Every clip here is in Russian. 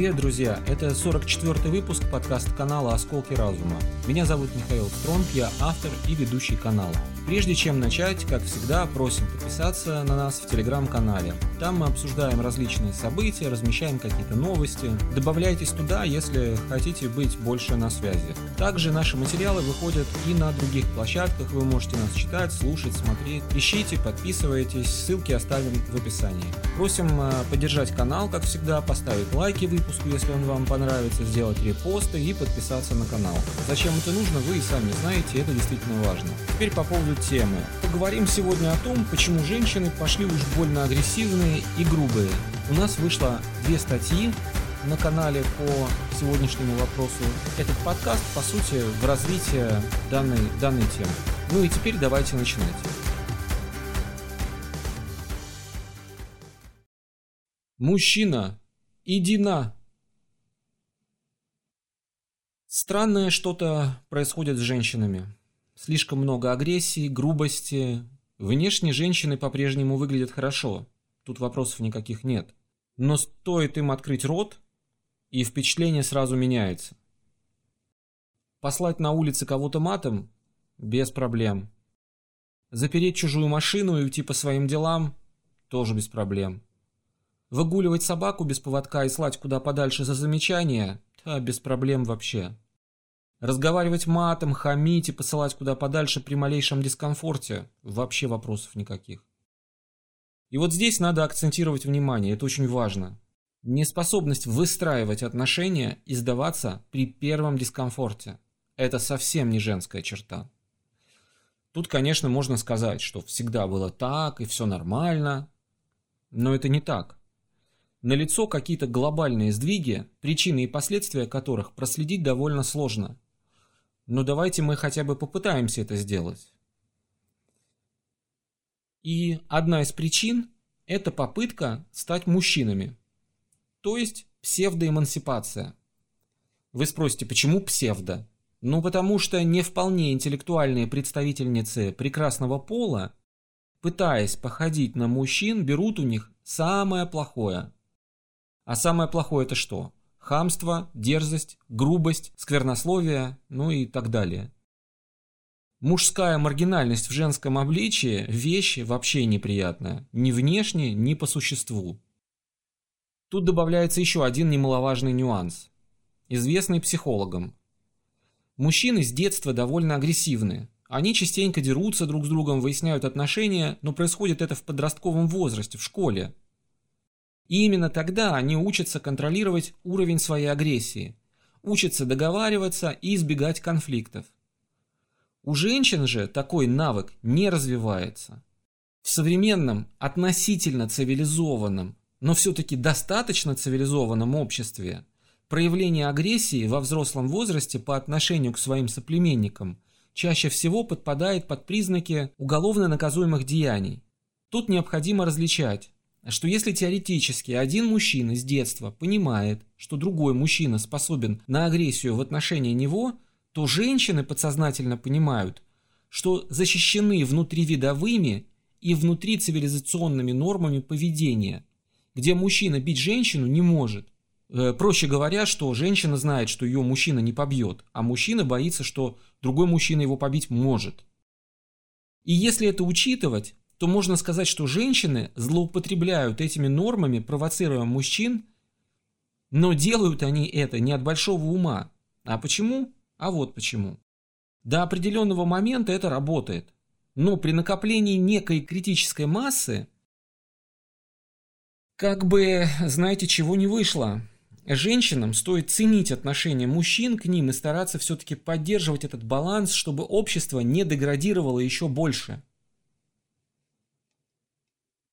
Привет, друзья! Это 44-й выпуск подкаста канала «Осколки разума». Меня зовут Михаил Стронг, я автор и ведущий канала. Прежде чем начать, как всегда, просим подписаться на нас в телеграм-канале. Там мы обсуждаем различные события, размещаем какие-то новости. Добавляйтесь туда, если хотите быть больше на связи. Также наши материалы выходят и на других площадках, вы можете нас читать, слушать, смотреть. Ищите, подписывайтесь, ссылки оставим в описании. Просим э, поддержать канал, как всегда, поставить лайки выпуску, если он вам понравится, сделать репосты и подписаться на канал. Зачем это нужно, вы и сами знаете, это действительно важно. Теперь по поводу темы. Поговорим сегодня о том, почему женщины пошли уж больно агрессивные и грубые. У нас вышло две статьи на канале по сегодняшнему вопросу. Этот подкаст, по сути, в развитии данной, данной темы. Ну и теперь давайте начинать. Мужчина, иди на! Странное что-то происходит с женщинами. Слишком много агрессии, грубости. Внешне женщины по-прежнему выглядят хорошо. Тут вопросов никаких нет. Но стоит им открыть рот, и впечатление сразу меняется. Послать на улице кого-то матом – без проблем. Запереть чужую машину и уйти по своим делам – тоже без проблем. Выгуливать собаку без поводка и слать куда подальше за замечания – да, без проблем вообще. Разговаривать матом, хамить и посылать куда подальше при малейшем дискомфорте – вообще вопросов никаких. И вот здесь надо акцентировать внимание, это очень важно. Неспособность выстраивать отношения и сдаваться при первом дискомфорте – это совсем не женская черта. Тут, конечно, можно сказать, что всегда было так и все нормально, но это не так. Налицо какие-то глобальные сдвиги, причины и последствия которых проследить довольно сложно – но давайте мы хотя бы попытаемся это сделать. И одна из причин – это попытка стать мужчинами, то есть псевдоэмансипация. Вы спросите, почему псевдо? Ну, потому что не вполне интеллектуальные представительницы прекрасного пола, пытаясь походить на мужчин, берут у них самое плохое. А самое плохое это что? хамство, дерзость, грубость, сквернословие, ну и так далее. Мужская маргинальность в женском обличии – вещь вообще неприятная, ни внешне, ни по существу. Тут добавляется еще один немаловажный нюанс, известный психологам. Мужчины с детства довольно агрессивны. Они частенько дерутся друг с другом, выясняют отношения, но происходит это в подростковом возрасте, в школе. И именно тогда они учатся контролировать уровень своей агрессии, учатся договариваться и избегать конфликтов. У женщин же такой навык не развивается. В современном, относительно цивилизованном, но все-таки достаточно цивилизованном обществе проявление агрессии во взрослом возрасте по отношению к своим соплеменникам чаще всего подпадает под признаки уголовно наказуемых деяний. Тут необходимо различать что если теоретически один мужчина с детства понимает, что другой мужчина способен на агрессию в отношении него, то женщины подсознательно понимают, что защищены внутривидовыми и внутрицивилизационными нормами поведения, где мужчина бить женщину не может. Э, проще говоря, что женщина знает, что ее мужчина не побьет, а мужчина боится, что другой мужчина его побить может. И если это учитывать, то можно сказать, что женщины злоупотребляют этими нормами, провоцируя мужчин, но делают они это не от большого ума. А почему? А вот почему. До определенного момента это работает. Но при накоплении некой критической массы, как бы, знаете, чего не вышло. Женщинам стоит ценить отношение мужчин к ним и стараться все-таки поддерживать этот баланс, чтобы общество не деградировало еще больше.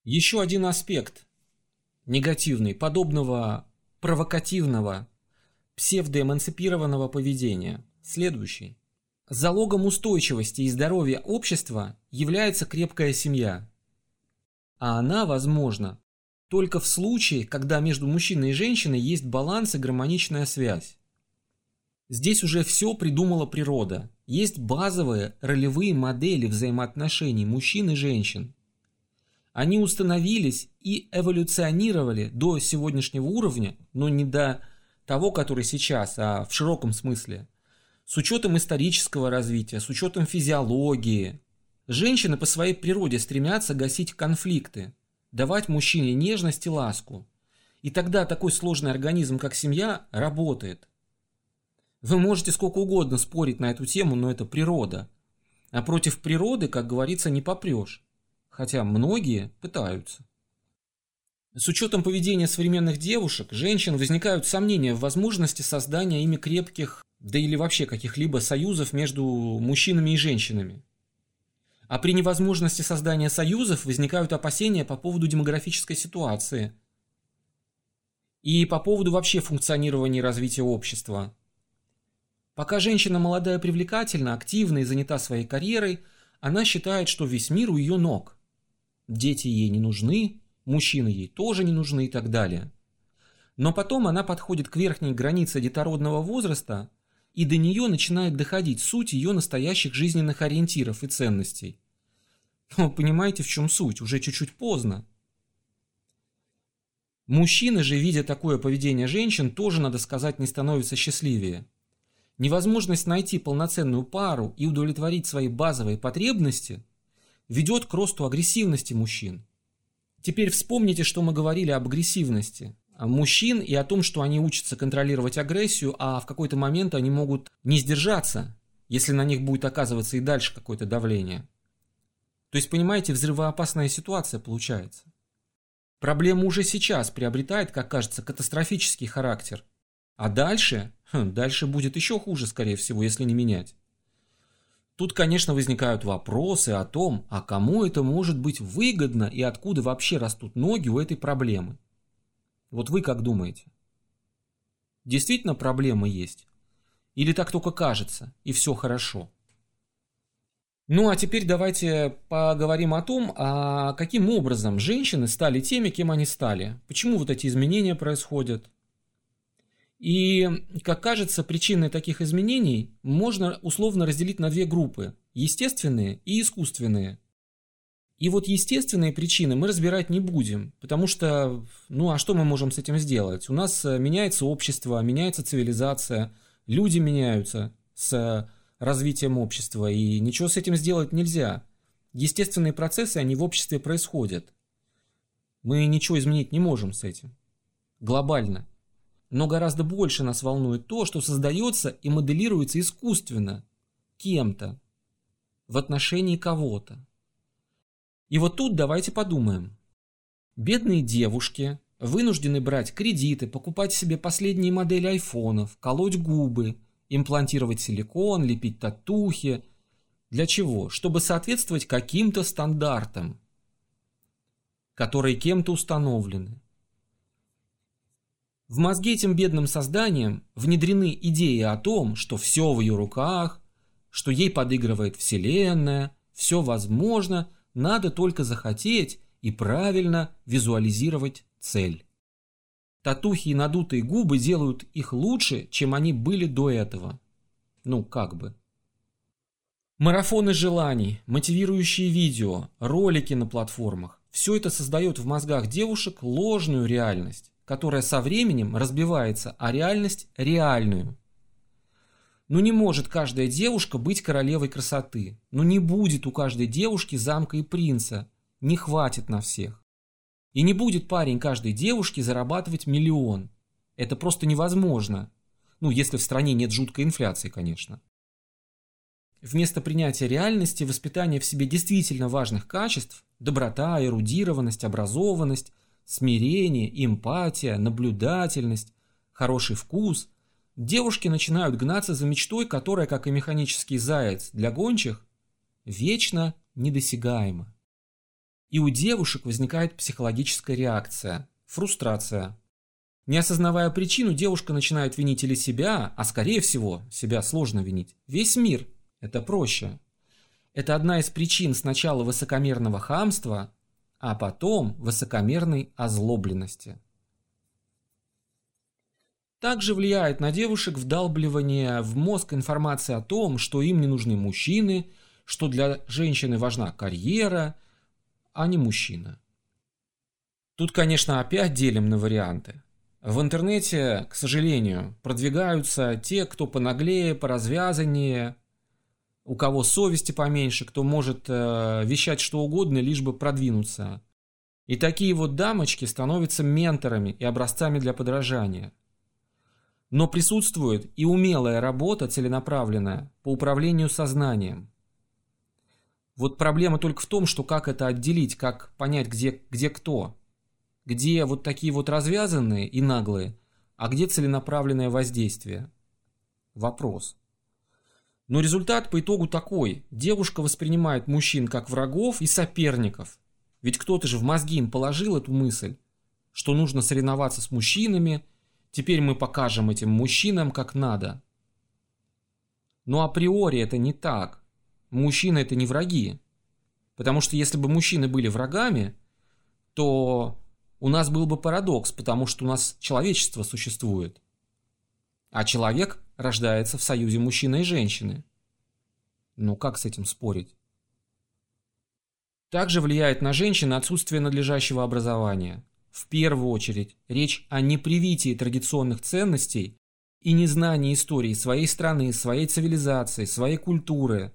Еще один аспект негативный подобного провокативного псевдоэмансипированного поведения следующий. Залогом устойчивости и здоровья общества является крепкая семья. А она возможна только в случае, когда между мужчиной и женщиной есть баланс и гармоничная связь. Здесь уже все придумала природа. Есть базовые ролевые модели взаимоотношений мужчин и женщин. Они установились и эволюционировали до сегодняшнего уровня, но не до того, который сейчас, а в широком смысле, с учетом исторического развития, с учетом физиологии. Женщины по своей природе стремятся гасить конфликты, давать мужчине нежность и ласку. И тогда такой сложный организм, как семья, работает. Вы можете сколько угодно спорить на эту тему, но это природа. А против природы, как говорится, не попрешь. Хотя многие пытаются. С учетом поведения современных девушек, женщин возникают сомнения в возможности создания ими крепких, да или вообще каких-либо союзов между мужчинами и женщинами. А при невозможности создания союзов возникают опасения по поводу демографической ситуации и по поводу вообще функционирования и развития общества. Пока женщина молодая привлекательна, активна и занята своей карьерой, она считает, что весь мир у ее ног. Дети ей не нужны, мужчины ей тоже не нужны и так далее. Но потом она подходит к верхней границе детородного возраста, и до нее начинает доходить суть ее настоящих жизненных ориентиров и ценностей. Но понимаете, в чем суть? Уже чуть-чуть поздно. Мужчины же, видя такое поведение женщин, тоже, надо сказать, не становятся счастливее. Невозможность найти полноценную пару и удовлетворить свои базовые потребности ведет к росту агрессивности мужчин. Теперь вспомните, что мы говорили об агрессивности мужчин и о том, что они учатся контролировать агрессию, а в какой-то момент они могут не сдержаться, если на них будет оказываться и дальше какое-то давление. То есть, понимаете, взрывоопасная ситуация получается. Проблема уже сейчас приобретает, как кажется, катастрофический характер. А дальше, хм, дальше будет еще хуже, скорее всего, если не менять. Тут, конечно, возникают вопросы о том, а кому это может быть выгодно и откуда вообще растут ноги у этой проблемы. Вот вы как думаете? Действительно проблема есть? Или так только кажется, и все хорошо? Ну а теперь давайте поговорим о том, а каким образом женщины стали теми, кем они стали. Почему вот эти изменения происходят? И, как кажется, причины таких изменений можно условно разделить на две группы – естественные и искусственные. И вот естественные причины мы разбирать не будем, потому что, ну а что мы можем с этим сделать? У нас э, меняется общество, меняется цивилизация, люди меняются с развитием общества, и ничего с этим сделать нельзя. Естественные процессы, они в обществе происходят. Мы ничего изменить не можем с этим. Глобально. Но гораздо больше нас волнует то, что создается и моделируется искусственно, кем-то, в отношении кого-то. И вот тут давайте подумаем. Бедные девушки вынуждены брать кредиты, покупать себе последние модели айфонов, колоть губы, имплантировать силикон, лепить татухи. Для чего? Чтобы соответствовать каким-то стандартам, которые кем-то установлены. В мозги этим бедным созданиям внедрены идеи о том, что все в ее руках, что ей подыгрывает Вселенная, все возможно, надо только захотеть и правильно визуализировать цель. Татухи и надутые губы делают их лучше, чем они были до этого. Ну, как бы. Марафоны желаний, мотивирующие видео, ролики на платформах – все это создает в мозгах девушек ложную реальность которая со временем разбивается, а реальность реальную. Ну не может каждая девушка быть королевой красоты. Ну не будет у каждой девушки замка и принца. Не хватит на всех. И не будет парень каждой девушки зарабатывать миллион. Это просто невозможно. Ну, если в стране нет жуткой инфляции, конечно. Вместо принятия реальности, воспитания в себе действительно важных качеств – доброта, эрудированность, образованность – смирение, эмпатия, наблюдательность, хороший вкус, девушки начинают гнаться за мечтой, которая, как и механический заяц для гончих, вечно недосягаема. И у девушек возникает психологическая реакция – фрустрация. Не осознавая причину, девушка начинает винить или себя, а скорее всего, себя сложно винить, весь мир. Это проще. Это одна из причин сначала высокомерного хамства, а потом высокомерной озлобленности. Также влияет на девушек вдалбливание в мозг информации о том, что им не нужны мужчины, что для женщины важна карьера, а не мужчина. Тут, конечно, опять делим на варианты. В интернете, к сожалению, продвигаются те, кто понаглее, поразвязаннее, у кого совести поменьше, кто может э, вещать что угодно, лишь бы продвинуться. И такие вот дамочки становятся менторами и образцами для подражания. Но присутствует и умелая работа, целенаправленная, по управлению сознанием. Вот проблема только в том, что как это отделить, как понять, где, где кто. Где вот такие вот развязанные и наглые, а где целенаправленное воздействие. Вопрос. Но результат по итогу такой. Девушка воспринимает мужчин как врагов и соперников. Ведь кто-то же в мозги им положил эту мысль, что нужно соревноваться с мужчинами – Теперь мы покажем этим мужчинам, как надо. Но априори это не так. Мужчины это не враги. Потому что если бы мужчины были врагами, то у нас был бы парадокс, потому что у нас человечество существует. А человек рождается в союзе мужчины и женщины. Ну как с этим спорить? Также влияет на женщин отсутствие надлежащего образования. В первую очередь, речь о непривитии традиционных ценностей и незнании истории своей страны, своей цивилизации, своей культуры.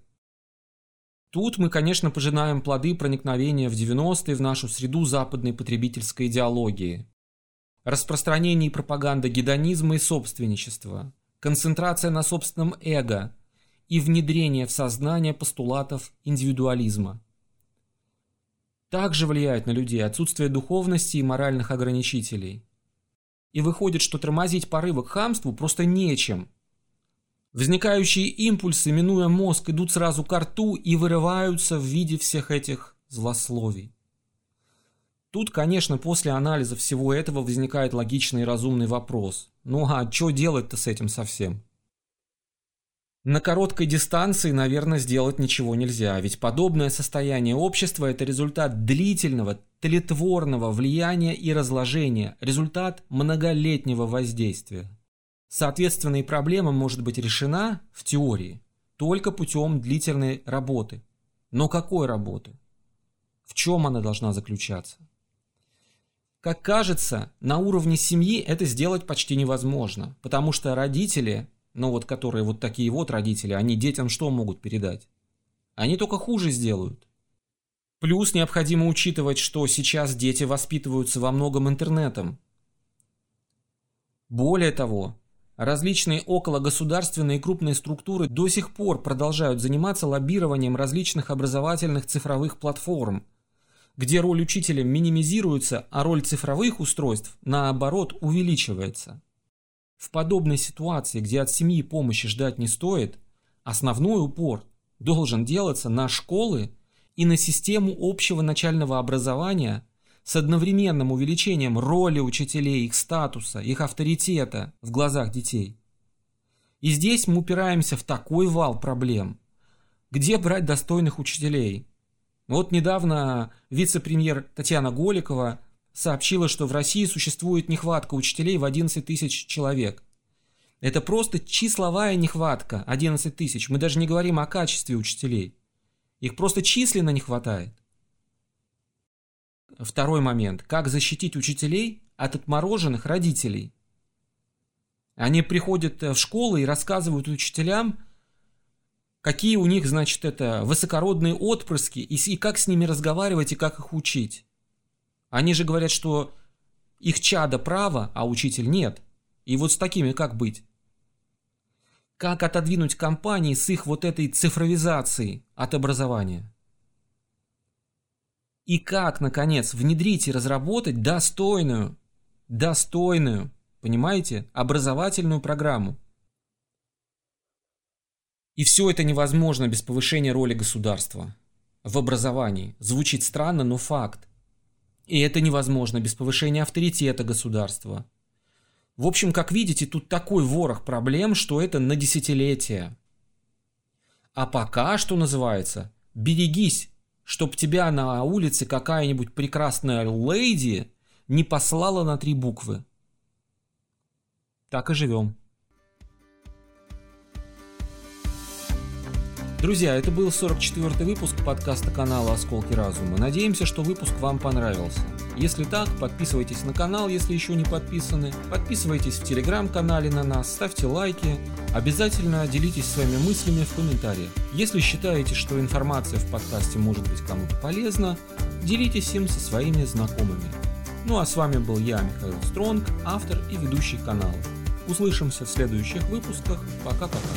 Тут мы, конечно, пожинаем плоды проникновения в 90-е в нашу среду западной потребительской идеологии. Распространение и пропаганда гедонизма и собственничества, концентрация на собственном эго и внедрение в сознание постулатов индивидуализма. Также влияет на людей отсутствие духовности и моральных ограничителей. И выходит, что тормозить порывы к хамству просто нечем. Возникающие импульсы, минуя мозг, идут сразу к рту и вырываются в виде всех этих злословий. Тут, конечно, после анализа всего этого возникает логичный и разумный вопрос. Ну а что делать-то с этим совсем? На короткой дистанции, наверное, сделать ничего нельзя, ведь подобное состояние общества – это результат длительного, тлетворного влияния и разложения, результат многолетнего воздействия. Соответственно, и проблема может быть решена, в теории, только путем длительной работы. Но какой работы? В чем она должна заключаться? Как кажется, на уровне семьи это сделать почти невозможно, потому что родители но вот которые вот такие вот родители, они детям что могут передать? Они только хуже сделают. Плюс необходимо учитывать, что сейчас дети воспитываются во многом интернетом. Более того, различные окологосударственные крупные структуры до сих пор продолжают заниматься лоббированием различных образовательных цифровых платформ, где роль учителя минимизируется, а роль цифровых устройств, наоборот, увеличивается. В подобной ситуации, где от семьи помощи ждать не стоит, основной упор должен делаться на школы и на систему общего начального образования с одновременным увеличением роли учителей, их статуса, их авторитета в глазах детей. И здесь мы упираемся в такой вал проблем. Где брать достойных учителей? Вот недавно вице-премьер Татьяна Голикова сообщила, что в России существует нехватка учителей в 11 тысяч человек. Это просто числовая нехватка 11 тысяч. Мы даже не говорим о качестве учителей. Их просто численно не хватает. Второй момент. Как защитить учителей от отмороженных родителей? Они приходят в школы и рассказывают учителям, какие у них, значит, это высокородные отпрыски, и, и как с ними разговаривать, и как их учить. Они же говорят, что их чада право, а учитель нет. И вот с такими как быть? Как отодвинуть компании с их вот этой цифровизацией от образования? И как, наконец, внедрить и разработать достойную, достойную, понимаете, образовательную программу? И все это невозможно без повышения роли государства в образовании. Звучит странно, но факт. И это невозможно без повышения авторитета государства. В общем, как видите, тут такой ворох проблем, что это на десятилетия. А пока, что называется, берегись, чтоб тебя на улице какая-нибудь прекрасная леди не послала на три буквы. Так и живем. Друзья, это был 44-й выпуск подкаста канала «Осколки разума». Надеемся, что выпуск вам понравился. Если так, подписывайтесь на канал, если еще не подписаны, подписывайтесь в телеграм-канале на нас, ставьте лайки, обязательно делитесь своими мыслями в комментариях. Если считаете, что информация в подкасте может быть кому-то полезна, делитесь им со своими знакомыми. Ну а с вами был я, Михаил Стронг, автор и ведущий канала. Услышимся в следующих выпусках. Пока-пока.